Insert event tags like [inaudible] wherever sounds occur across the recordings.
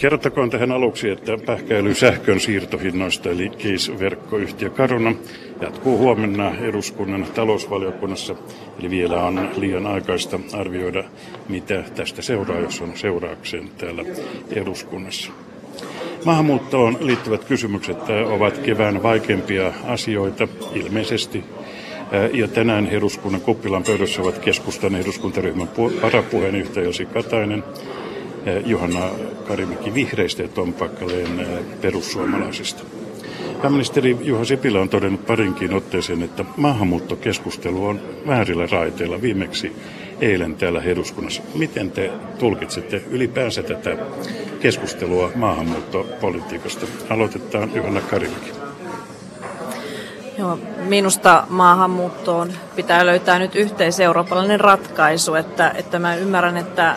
Kerrottakoon tähän aluksi, että pähkäily sähkön siirtohinnoista eli KIS-verkkoyhtiö Caruna jatkuu huomenna eduskunnan talousvaliokunnassa. Eli vielä on liian aikaista arvioida, mitä tästä seuraa, jos on seuraukseen täällä eduskunnassa. Maahanmuuttoon liittyvät kysymykset ovat kevään vaikeimpia asioita ilmeisesti. Ja tänään eduskunnan kuppilan pöydässä ovat keskustan eduskuntaryhmän varapuheenjohtaja Josi Katainen, Johanna Karimäki Vihreistä ja Tom Pakkaleen perussuomalaisista. Pääministeri Juha Sipilä on todennut parinkin otteeseen, että maahanmuuttokeskustelu on väärillä raiteilla viimeksi eilen täällä eduskunnassa. Miten te tulkitsette ylipäänsä tätä keskustelua maahanmuuttopolitiikasta? Aloitetaan Johanna Karimäki. Joo, minusta maahanmuuttoon pitää löytää nyt yhteiseurooppalainen ratkaisu, että, että mä ymmärrän, että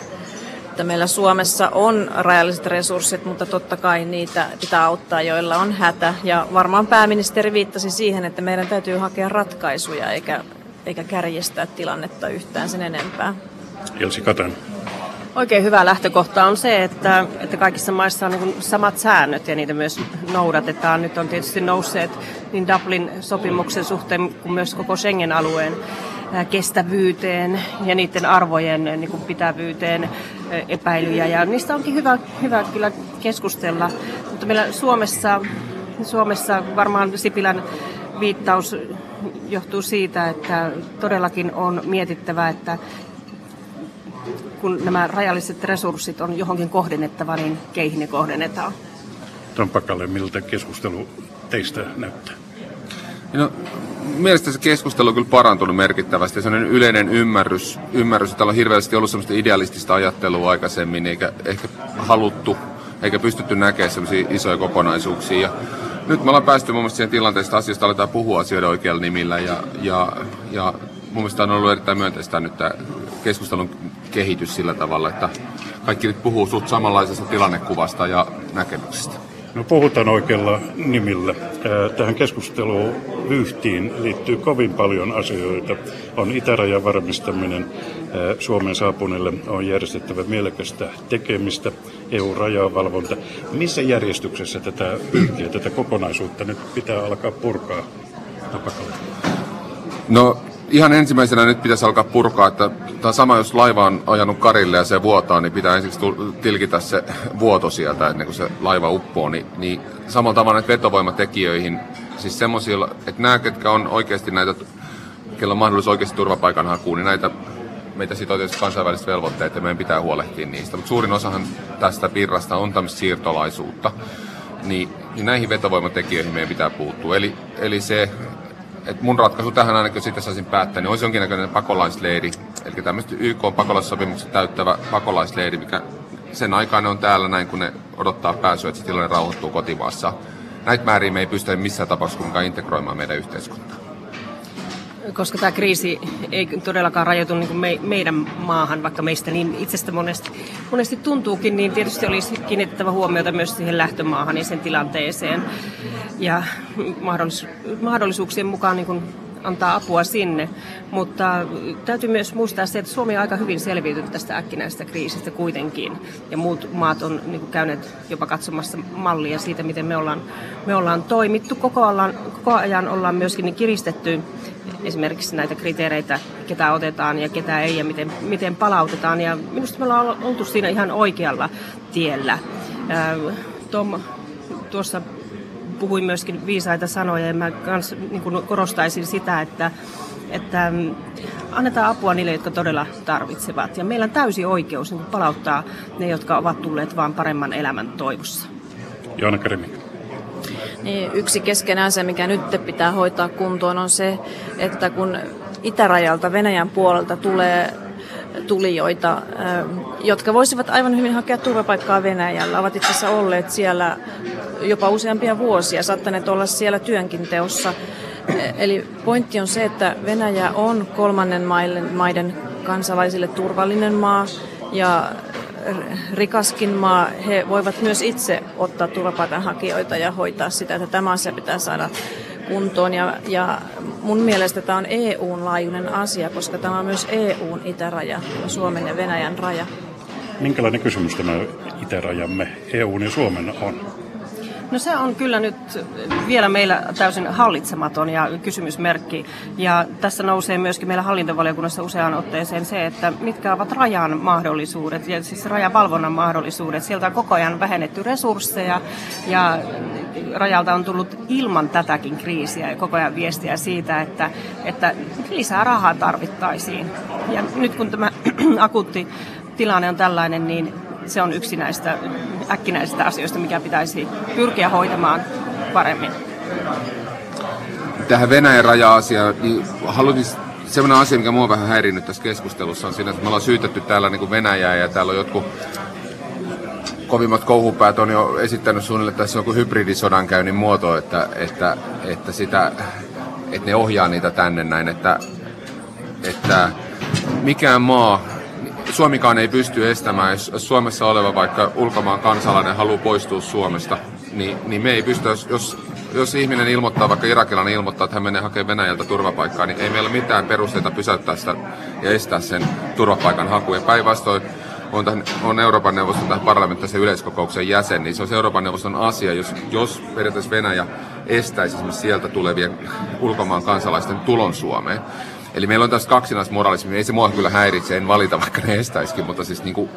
että meillä Suomessa on rajalliset resurssit, mutta totta kai niitä pitää auttaa, joilla on hätä. Ja varmaan pääministeri viittasi siihen, että meidän täytyy hakea ratkaisuja eikä, eikä kärjestää tilannetta yhtään sen enempää. Elsi Katainen. Oikein hyvä lähtökohta on se, että, että kaikissa maissa on niin samat säännöt ja niitä myös noudatetaan. Nyt on tietysti nousseet niin Dublin-sopimuksen suhteen kuin myös koko Schengen-alueen kestävyyteen ja niiden arvojen niin kuin pitävyyteen epäilyjä. Ja niistä onkin hyvä, hyvä kyllä keskustella. Mutta meillä Suomessa, Suomessa varmaan Sipilän viittaus johtuu siitä, että todellakin on mietittävä, että kun nämä rajalliset resurssit on johonkin kohdennettava, niin keihin ne kohdennetaan. Tom Pakalle, miltä keskustelu teistä näyttää? No, mielestäni se keskustelu on kyllä parantunut merkittävästi. Se on yleinen ymmärrys, ymmärrys täällä on hirveästi ollut sellaista idealistista ajattelua aikaisemmin, eikä ehkä haluttu, eikä pystytty näkemään sellaisia isoja kokonaisuuksia. Ja nyt me ollaan päästy mun mielestä siihen tilanteesta, että asioista aletaan puhua asioiden oikealla nimillä, ja, ja, ja mun mielestä on ollut erittäin myönteistä nyt tämä keskustelun kehitys sillä tavalla, että kaikki nyt puhuu suht samanlaisesta tilannekuvasta ja näkemyksestä. No puhutaan oikealla nimillä. Tähän keskusteluun vyhtiin liittyy kovin paljon asioita. On itärajan varmistaminen. Suomen saapuneille on järjestettävä mielekästä tekemistä, EU-rajavalvonta. Missä järjestyksessä tätä vyyhtiä, tätä kokonaisuutta nyt pitää alkaa purkaa? No ihan ensimmäisenä nyt pitäisi alkaa purkaa, että tämä sama, jos laiva on ajanut karille ja se vuotaa, niin pitää ensiksi tilkitä se vuoto sieltä ennen kuin se laiva uppoo. Niin, niin samalla tavalla näitä vetovoimatekijöihin, siis semmoisilla, että nämä, ketkä on oikeasti näitä, kello on mahdollisuus oikeasti turvapaikan hakuun, niin näitä meitä siitä on tietysti kansainväliset velvoitteet ja meidän pitää huolehtia niistä. Mutta suurin osahan tästä virrasta on tämmöistä siirtolaisuutta. Niin, niin näihin vetovoimatekijöihin meidän pitää puuttua. Eli, eli se, et mun ratkaisu tähän ainakin, jos itse saisin päättää, niin olisi jonkinnäköinen pakolaisleiri. Eli tämmöistä YK-pakolaissopimukset täyttävä pakolaisleiri, mikä sen aikaan on täällä näin, kun ne odottaa pääsyä, että se tilanne rauhoittuu kotimaassa. Näitä määriä me ei pystytä missään tapauksessa integroimaan meidän yhteiskuntaan koska tämä kriisi ei todellakaan rajoitu niin me, meidän maahan, vaikka meistä niin itsestä monesti, monesti tuntuukin, niin tietysti olisi kiinnitettävä huomiota myös siihen lähtömaahan ja sen tilanteeseen. Ja mahdollis, mahdollisuuksien mukaan niin kuin antaa apua sinne. Mutta täytyy myös muistaa se, että Suomi on aika hyvin selviytynyt tästä äkkinäisestä kriisistä kuitenkin. Ja muut maat on niin kuin käyneet jopa katsomassa mallia siitä, miten me ollaan, me ollaan toimittu. Koko, ajan, koko ajan ollaan myöskin niin kiristetty esimerkiksi näitä kriteereitä, ketä otetaan ja ketä ei ja miten, miten palautetaan. Ja minusta me ollaan oltu siinä ihan oikealla tiellä. Tom tuossa puhui myöskin viisaita sanoja ja mä kans, niin korostaisin sitä, että, että mm, annetaan apua niille, jotka todella tarvitsevat. Ja meillä on täysi oikeus niin palauttaa ne, jotka ovat tulleet vain paremman elämän toivossa. Joona Karimi. Niin, yksi keskeinen asia, mikä nyt pitää hoitaa kuntoon, on se, että kun itärajalta Venäjän puolelta tulee tulijoita, jotka voisivat aivan hyvin hakea turvapaikkaa Venäjällä, ovat itse asiassa olleet siellä jopa useampia vuosia, saattaneet olla siellä työnkin teossa. Eli pointti on se, että Venäjä on kolmannen maiden kansalaisille turvallinen maa ja rikaskin maa, he voivat myös itse ottaa turvapaikanhakijoita ja hoitaa sitä, että tämä asia pitää saada kuntoon. Ja, ja mun mielestä tämä on EUn laajuinen asia, koska tämä on myös EUn itäraja, Suomen ja Venäjän raja. Minkälainen kysymys tämä itärajamme EUn ja Suomen on? No se on kyllä nyt vielä meillä täysin hallitsematon ja kysymysmerkki. Ja tässä nousee myöskin meillä hallintovaliokunnassa useaan otteeseen se, että mitkä ovat rajan mahdollisuudet ja siis rajavalvonnan mahdollisuudet. Sieltä on koko ajan vähennetty resursseja ja rajalta on tullut ilman tätäkin kriisiä ja koko ajan viestiä siitä, että, että lisää rahaa tarvittaisiin. Ja nyt kun tämä [clears throat] akuutti tilanne on tällainen, niin se on yksi näistä äkkinäisistä asioista, mikä pitäisi pyrkiä hoitamaan paremmin. Tähän Venäjän raja-asiaan, niin haluaisin sellainen asia, mikä mua vähän häirinnyt tässä keskustelussa, on siinä, että me ollaan syytetty täällä niin kuin Venäjää ja täällä on jotkut kovimmat kouhupäät on jo esittänyt suunnilleen tässä joku hybridisodankäynnin muoto, että, että, että, sitä, että ne ohjaa niitä tänne näin, että, että mikään maa Suomikaan ei pysty estämään, jos Suomessa oleva vaikka ulkomaan kansalainen haluaa poistua Suomesta, niin, niin me ei pysty, jos, jos, ihminen ilmoittaa, vaikka irakilainen ilmoittaa, että hän menee hakemaan Venäjältä turvapaikkaa, niin ei meillä ole mitään perusteita pysäyttää sitä ja estää sen turvapaikan haku. Ja päinvastoin on, tämän, on Euroopan neuvoston tähän parlamentaarisen yleiskokouksen jäsen, niin se on Euroopan neuvoston asia, jos, jos periaatteessa Venäjä estäisi esimerkiksi sieltä tulevien ulkomaan kansalaisten tulon Suomeen. Eli meillä on tässä kaksinaismoralismi, ei se mua kyllä häiritse, en valita vaikka ne estäisikin, mutta siis niin kuin,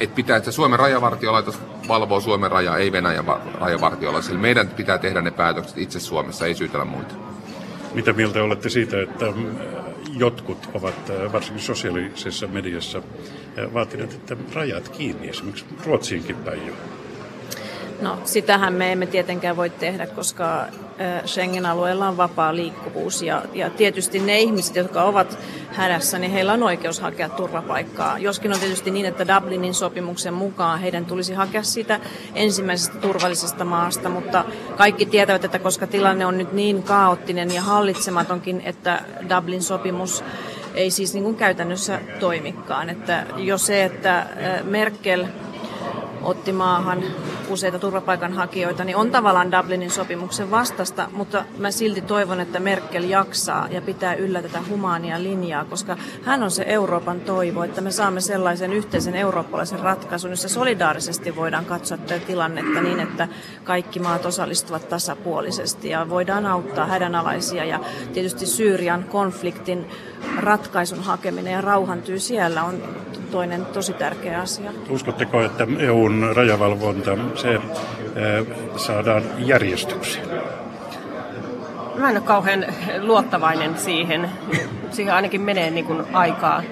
että pitää, että Suomen rajavartiolaitos valvoo Suomen rajaa, ei Venäjän rajavartiolaitos. Eli meidän pitää tehdä ne päätökset itse Suomessa, ei syytellä muita. Mitä mieltä olette siitä, että mm, jotkut ovat äh, varsinkin sosiaalisessa mediassa äh, vaatineet, että rajat kiinni, esimerkiksi Ruotsiinkin päin jo? No sitähän me emme tietenkään voi tehdä, koska Schengen-alueella on vapaa liikkuvuus ja, ja tietysti ne ihmiset, jotka ovat hädässä, niin heillä on oikeus hakea turvapaikkaa. Joskin on tietysti niin, että Dublinin sopimuksen mukaan heidän tulisi hakea sitä ensimmäisestä turvallisesta maasta, mutta kaikki tietävät, että koska tilanne on nyt niin kaoottinen ja hallitsematonkin, että Dublin sopimus ei siis niin kuin käytännössä toimikaan. Että jo se, että Merkel otti maahan useita turvapaikanhakijoita, niin on tavallaan Dublinin sopimuksen vastasta, mutta mä silti toivon, että Merkel jaksaa ja pitää yllä tätä humaania linjaa, koska hän on se Euroopan toivo, että me saamme sellaisen yhteisen eurooppalaisen ratkaisun, jossa solidaarisesti voidaan katsoa tätä tilannetta niin, että kaikki maat osallistuvat tasapuolisesti ja voidaan auttaa hädänalaisia ja tietysti Syyrian konfliktin ratkaisun hakeminen ja rauhantyy siellä on toinen tosi tärkeä asia. Uskotteko, että EUn rajavalvonta se eh, saadaan järjestykseen? Mä en ole kauhean luottavainen siihen. Siihen ainakin menee niin kuin aikaa,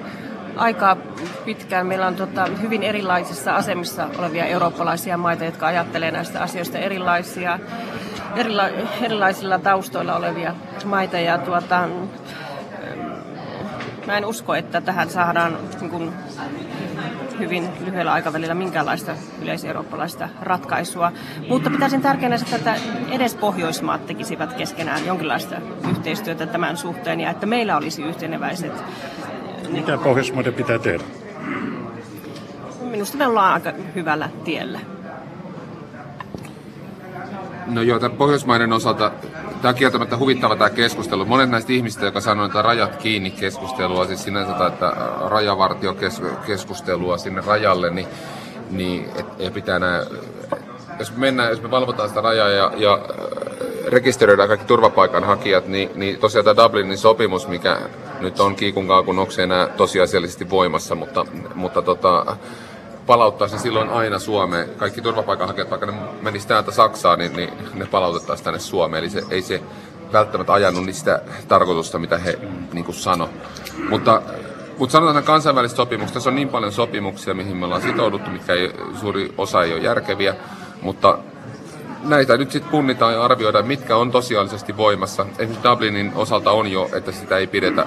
aikaa pitkään. Meillä on tota, hyvin erilaisissa asemissa olevia eurooppalaisia maita, jotka ajattelee näistä asioista erilaisia, erila- erilaisilla taustoilla olevia maita. Ja tuota, mä en usko, että tähän saadaan niin kuin, hyvin lyhyellä aikavälillä minkäänlaista yleiseurooppalaista ratkaisua. Mutta pitäisin tärkeänä sitä, että edes Pohjoismaat tekisivät keskenään jonkinlaista yhteistyötä tämän suhteen ja että meillä olisi yhteneväiset. Mitä Pohjoismaiden pitää tehdä? Minusta me ollaan aika hyvällä tiellä. No joo, tämän Pohjoismaiden osalta tämä on kieltämättä huvittava tämä keskustelu. Monet näistä ihmistä, jotka sanoo, että rajat kiinni keskustelua, siis sinänsä että rajavartiokeskustelua sinne rajalle, niin, niin et, et pitää nämä, jos me mennään, jos me valvotaan sitä rajaa ja, ja rekisteröidään kaikki turvapaikanhakijat, niin, niin tosiaan tämä Dublinin sopimus, mikä nyt on kiikun kaakun, onko se enää tosiasiallisesti voimassa, mutta, mutta tota, palauttaa se silloin aina Suomeen. Kaikki turvapaikanhakijat, vaikka ne menisivät täältä Saksaan, niin, niin ne palautettaisiin tänne Suomeen. Eli se, ei se välttämättä ajanut niistä tarkoitusta, mitä he niin sano. Mutta, mutta sanotaan, että kansainväliset sopimukset, tässä on niin paljon sopimuksia, mihin me ollaan sitouduttu, mitkä ei, suuri osa ei ole järkeviä, mutta näitä nyt sitten punnitaan ja arvioidaan, mitkä on tosiaalisesti voimassa. Esimerkiksi Dublinin osalta on jo, että sitä ei pidetä,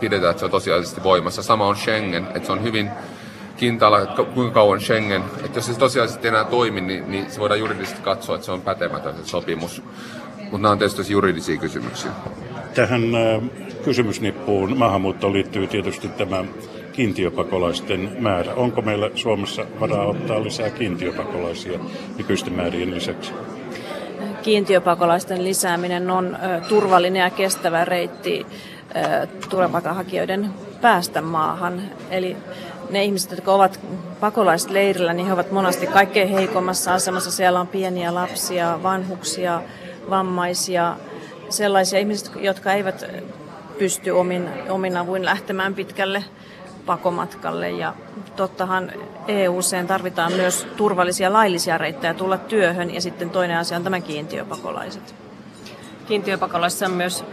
pidetä että se on tosiaalisesti voimassa. Sama on Schengen, että se on hyvin kintaalla, että kuinka kauan Schengen, että jos se tosiaan sitten enää toimi, niin, niin se voidaan juridisesti katsoa, että se on pätemätön se sopimus. Mutta nämä on tietysti juridisia kysymyksiä. Tähän äh, kysymysnippuun maahanmuuttoon liittyy tietysti tämä kiintiöpakolaisten määrä. Onko meillä Suomessa varaa ottaa lisää kiintiöpakolaisia nykyisten määrien lisäksi? Kiintiöpakolaisten lisääminen on turvallinen ja kestävä reitti turvapaikanhakijoiden päästä maahan. Eli ne ihmiset, jotka ovat pakolaisleirillä, niin he ovat monesti kaikkein heikommassa asemassa. Siellä on pieniä lapsia, vanhuksia, vammaisia, sellaisia ihmisiä, jotka eivät pysty omin, omin avuin lähtemään pitkälle pakomatkalle. Ja tottahan EU-seen tarvitaan myös turvallisia laillisia reittejä tulla työhön ja sitten toinen asia on tämä kiintiöpakolaiset. Kiintiöpakolaisissa on myös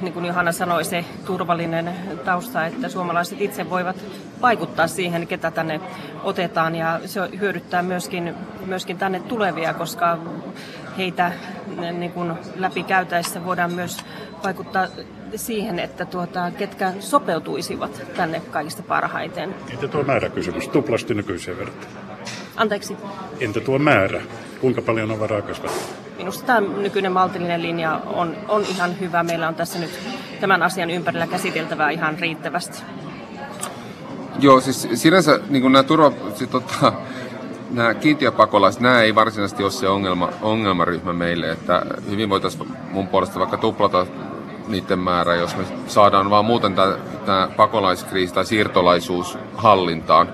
niin kuin Johanna sanoi, se turvallinen tausta, että suomalaiset itse voivat vaikuttaa siihen, ketä tänne otetaan ja se hyödyttää myöskin, myöskin tänne tulevia, koska heitä niin kuin läpi käytäessä voidaan myös vaikuttaa siihen, että tuota, ketkä sopeutuisivat tänne kaikista parhaiten. Entä tuo määräkysymys, tuplasti nykyiseen verrattuna? Anteeksi? Entä tuo määrä? Kuinka paljon on varaa kasvattaa? Minusta tämä nykyinen maltillinen linja on, on ihan hyvä. Meillä on tässä nyt tämän asian ympärillä käsiteltävää ihan riittävästi. Joo, siis sinänsä niin nämä turva, sit, tota, nämä kiintiöpakolaiset, nämä ei varsinaisesti ole se ongelma, ongelmaryhmä meille, että hyvin voitaisiin mun puolesta vaikka tuplata niiden määrä, jos me saadaan vaan muuten tämä pakolaiskriisi tai siirtolaisuus hallintaan.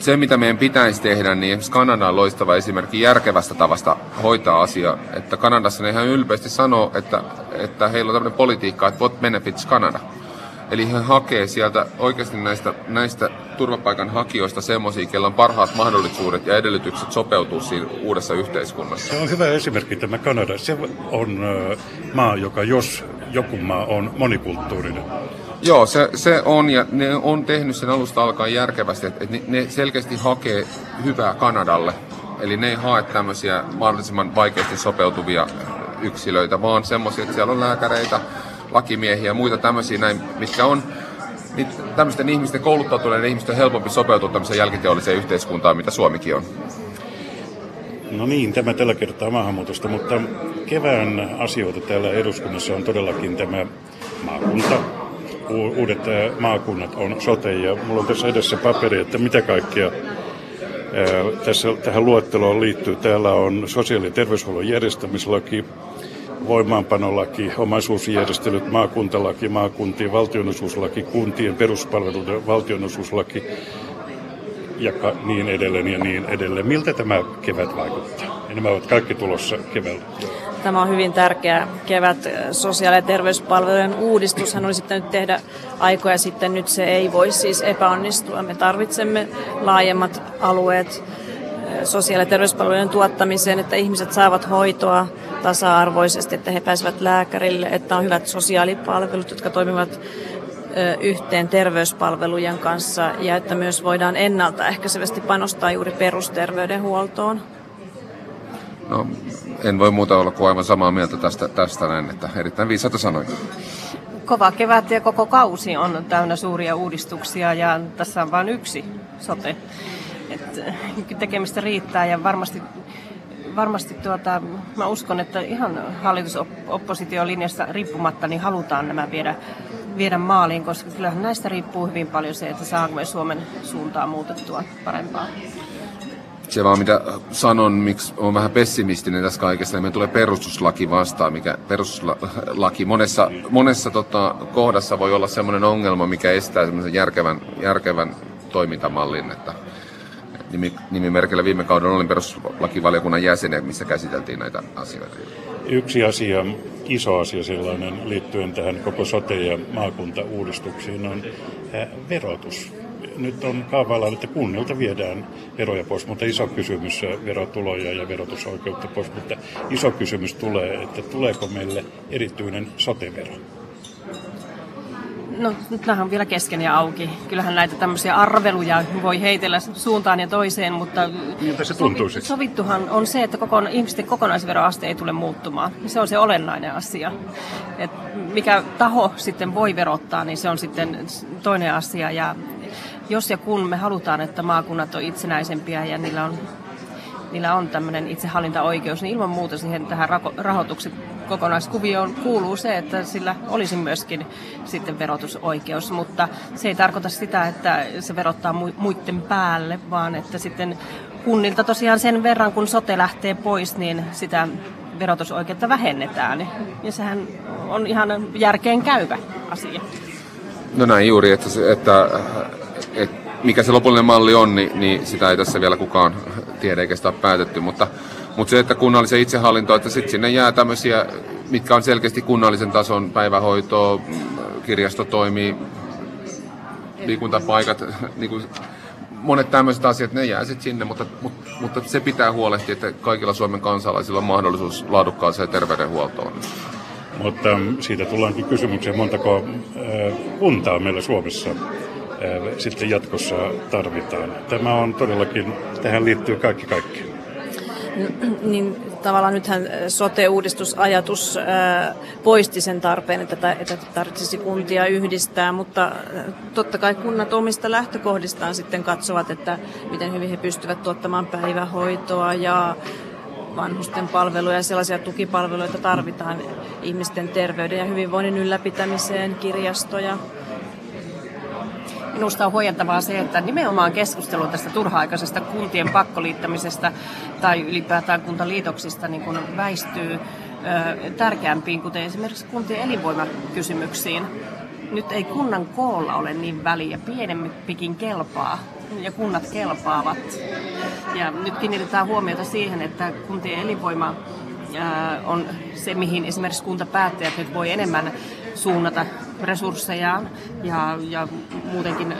Se, mitä meidän pitäisi tehdä, niin esimerkiksi Kanada on loistava esimerkki järkevästä tavasta hoitaa asia. Että Kanadassa ne ihan ylpeästi sanoo, että, että heillä on tämmöinen politiikka, että what benefits Canada. Eli he hakee sieltä oikeasti näistä, näistä turvapaikan hakijoista semmoisia, kellä on parhaat mahdollisuudet ja edellytykset sopeutua siinä uudessa yhteiskunnassa. Se on hyvä esimerkki tämä Kanada. Se on maa, joka jos joku maa on monikulttuurinen. Joo, se, se on ja ne on tehnyt sen alusta alkaen järkevästi, että ne, ne selkeästi hakee hyvää Kanadalle. Eli ne ei hae tämmöisiä mahdollisimman vaikeasti sopeutuvia yksilöitä, vaan semmoisia, että siellä on lääkäreitä, lakimiehiä ja muita tämmöisiä näin, mitkä on niin tämmöisten ihmisten, kouluttautuneiden ihmisten helpompi sopeutua tämmöiseen jälkiteolliseen yhteiskuntaan, mitä Suomikin on. No niin, tämä tällä kertaa maahanmuutosta, mutta kevään asioita täällä eduskunnassa on todellakin tämä maakunta, uudet maakunnat on sote ja mulla on tässä edessä paperi, että mitä kaikkea tässä, tähän luetteloon liittyy. Täällä on sosiaali- ja terveyshuollon järjestämislaki, voimaanpanolaki, omaisuusjärjestelyt, maakuntalaki, maakuntien valtionosuuslaki, kuntien peruspalveluiden valtionosuuslaki ja niin edelleen ja niin edelleen. Miltä tämä kevät vaikuttaa? Ja nämä ovat kaikki tulossa keväällä. Tämä on hyvin tärkeä kevät sosiaali- ja terveyspalvelujen uudistus. Hän olisi pitänyt tehdä aikoja sitten, nyt se ei voi siis epäonnistua. Me tarvitsemme laajemmat alueet sosiaali- ja terveyspalvelujen tuottamiseen, että ihmiset saavat hoitoa tasa-arvoisesti, että he pääsevät lääkärille, että on hyvät sosiaalipalvelut, jotka toimivat yhteen terveyspalvelujen kanssa ja että myös voidaan ennaltaehkäisevästi panostaa juuri perusterveydenhuoltoon. No, en voi muuta olla kuin aivan samaa mieltä tästä, tästä näin, että erittäin viisaita sanoja. Kova kevät ja koko kausi on täynnä suuria uudistuksia ja tässä on vain yksi sote. Et tekemistä riittää ja varmasti varmasti tuota, mä uskon, että ihan hallitusopposition linjasta riippumatta niin halutaan nämä viedä, viedä maaliin, koska kyllähän näistä riippuu hyvin paljon se, että saanko me Suomen suuntaa muutettua parempaa. Se vaan mitä sanon, miksi on vähän pessimistinen tässä kaikessa, niin me tulee perustuslaki vastaan, mikä perustuslaki monessa, monessa tota, kohdassa voi olla sellainen ongelma, mikä estää semmoisen järkevän, järkevän toimintamallin, että nimimerkillä viime kaudella olin perustuslakivaliokunnan jäsenen, missä käsiteltiin näitä asioita. Yksi asia, iso asia sellainen liittyen tähän koko sote- ja maakuntauudistuksiin on verotus. Nyt on kaavaillaan, että kunnilta viedään veroja pois, mutta iso kysymys, verotuloja ja verotusoikeutta pois, mutta iso kysymys tulee, että tuleeko meille erityinen sotevero? No nyt nämä on vielä kesken ja auki. Kyllähän näitä tämmöisiä arveluja voi heitellä suuntaan ja toiseen, mutta Miltä se tuntuu sovi, sovittuhan on se, että kokon, ihmisten kokonaisveroaste ei tule muuttumaan. Se on se olennainen asia. Et mikä taho sitten voi verottaa, niin se on sitten toinen asia. Ja jos ja kun me halutaan, että maakunnat on itsenäisempiä ja niillä on niillä on tämmöinen itsehallintaoikeus, niin ilman muuta siihen tähän rahoituksen kokonaiskuvioon kuuluu se, että sillä olisi myöskin sitten verotusoikeus, mutta se ei tarkoita sitä, että se verottaa muiden päälle, vaan että sitten kunnilta tosiaan sen verran, kun sote lähtee pois, niin sitä verotusoikeutta vähennetään. Ja sehän on ihan järkeen käyvä asia. No näin juuri, että, että mikä se lopullinen malli on, niin, niin sitä ei tässä vielä kukaan tiedä eikä sitä ole päätetty, mutta, mutta se, että kunnallisen itsehallinto, että sitten sinne jää tämmöisiä, mitkä on selkeästi kunnallisen tason päivähoitoa, kirjastotoimi, liikuntapaikat, [laughs] niin kuin monet tämmöiset asiat, ne jää sitten sinne, mutta, mutta, mutta, se pitää huolehtia, että kaikilla Suomen kansalaisilla on mahdollisuus laadukkaaseen terveydenhuoltoon. Mutta siitä tullaankin kysymykseen, montako kuntaa meillä Suomessa sitten jatkossa tarvitaan. Tämä on todellakin, tähän liittyy kaikki kaikki. Niin tavallaan nythän sote-uudistusajatus poisti sen tarpeen, että, että tarvitsisi kuntia yhdistää, mutta totta kai kunnat omista lähtökohdistaan sitten katsovat, että miten hyvin he pystyvät tuottamaan päivähoitoa ja vanhusten palveluja ja sellaisia tukipalveluita tarvitaan ihmisten terveyden ja hyvinvoinnin ylläpitämiseen, kirjastoja, minusta on huojentavaa se, että nimenomaan keskustelu tästä turha-aikaisesta kuntien pakkoliittämisestä tai ylipäätään kuntaliitoksista niin kun väistyy ö, tärkeämpiin, kuten esimerkiksi kuntien elinvoimakysymyksiin. Nyt ei kunnan koolla ole niin väliä, pienempikin kelpaa ja kunnat kelpaavat. Ja nyt kiinnitetään huomiota siihen, että kuntien elinvoima on se, mihin esimerkiksi kuntapäättäjät nyt voi enemmän suunnata resurssejaan ja, ja muutenkin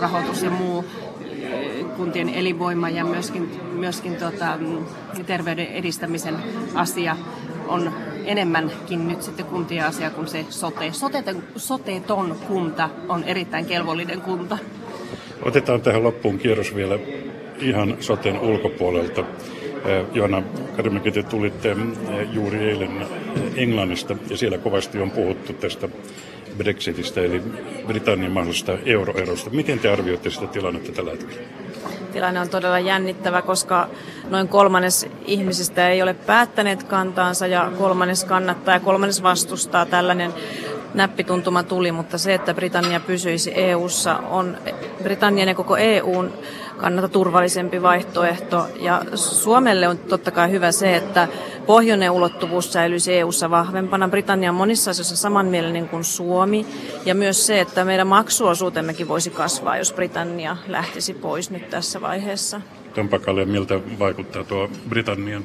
rahoitus ja muu kuntien elinvoima ja myöskin, myöskin tota, terveyden edistämisen asia on enemmänkin nyt sitten kuntien asia kuin se sote. Soteton, soteton kunta on erittäin kelvollinen kunta. Otetaan tähän loppuun kierros vielä ihan soten ulkopuolelta. Joana Karimäki, te tulitte juuri eilen Englannista ja siellä kovasti on puhuttu tästä Brexitistä eli Britannian mahdollisesta euroerosta. Miten te arvioitte sitä tilannetta tällä hetkellä? Tilanne on todella jännittävä, koska noin kolmannes ihmisistä ei ole päättäneet kantaansa ja kolmannes kannattaa ja kolmannes vastustaa. Tällainen näppituntuma tuli, mutta se, että Britannia pysyisi EU:ssa on Britannian ja koko EUn kannalta turvallisempi vaihtoehto. Ja Suomelle on totta kai hyvä se, että pohjoinen ulottuvuus säilyisi EU-ssa vahvempana. Britannia on monissa asioissa samanmielinen kuin Suomi. Ja myös se, että meidän maksuosuutemmekin voisi kasvaa, jos Britannia lähtisi pois nyt tässä vaiheessa. Tompakalle, miltä vaikuttaa tuo Britannian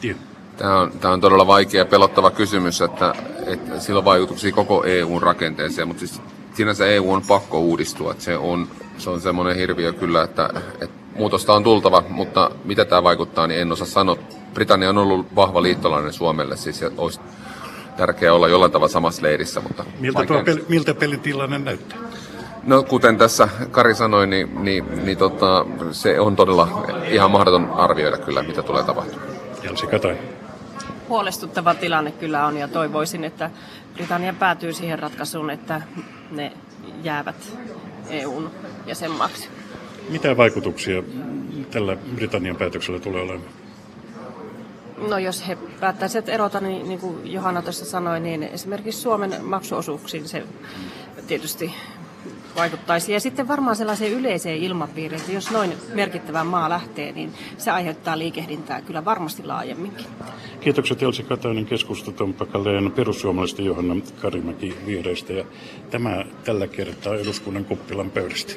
tie? Tämä on, tämä on todella vaikea ja pelottava kysymys, että, että sillä on vaikutuksia koko EUn rakenteeseen, mutta siis sinänsä EU on pakko uudistua. Että se on, se on semmoinen hirviö kyllä, että, että muutosta on tultava, mutta mitä tämä vaikuttaa, niin en osaa sanoa. Britannia on ollut vahva liittolainen Suomelle, siis olisi tärkeää olla jollain tavalla samassa leirissä. Mutta miltä, tuo peli, miltä pelin tilanne näyttää? No kuten tässä Kari sanoi, niin, niin, niin tota, se on todella ihan mahdoton arvioida kyllä, mitä tulee tapahtumaan. Jelsi Katainen huolestuttava tilanne kyllä on ja toivoisin, että Britannia päätyy siihen ratkaisuun, että ne jäävät EUn jäsenmaaksi. Mitä vaikutuksia tällä Britannian päätöksellä tulee olemaan? No jos he päättäisivät erota, niin, niin kuin Johanna tuossa sanoi, niin esimerkiksi Suomen maksuosuuksiin se tietysti vaikuttaisi. Ja sitten varmaan sellaiseen yleiseen ilmapiiriin, että jos noin merkittävä maa lähtee, niin se aiheuttaa liikehdintää kyllä varmasti laajemminkin. Kiitokset Elsi Katainen keskustatonpakalleen perussuomalaisten Johanna Karimäki vihreistä ja tämä tällä kertaa eduskunnan kuppilan pöydästä.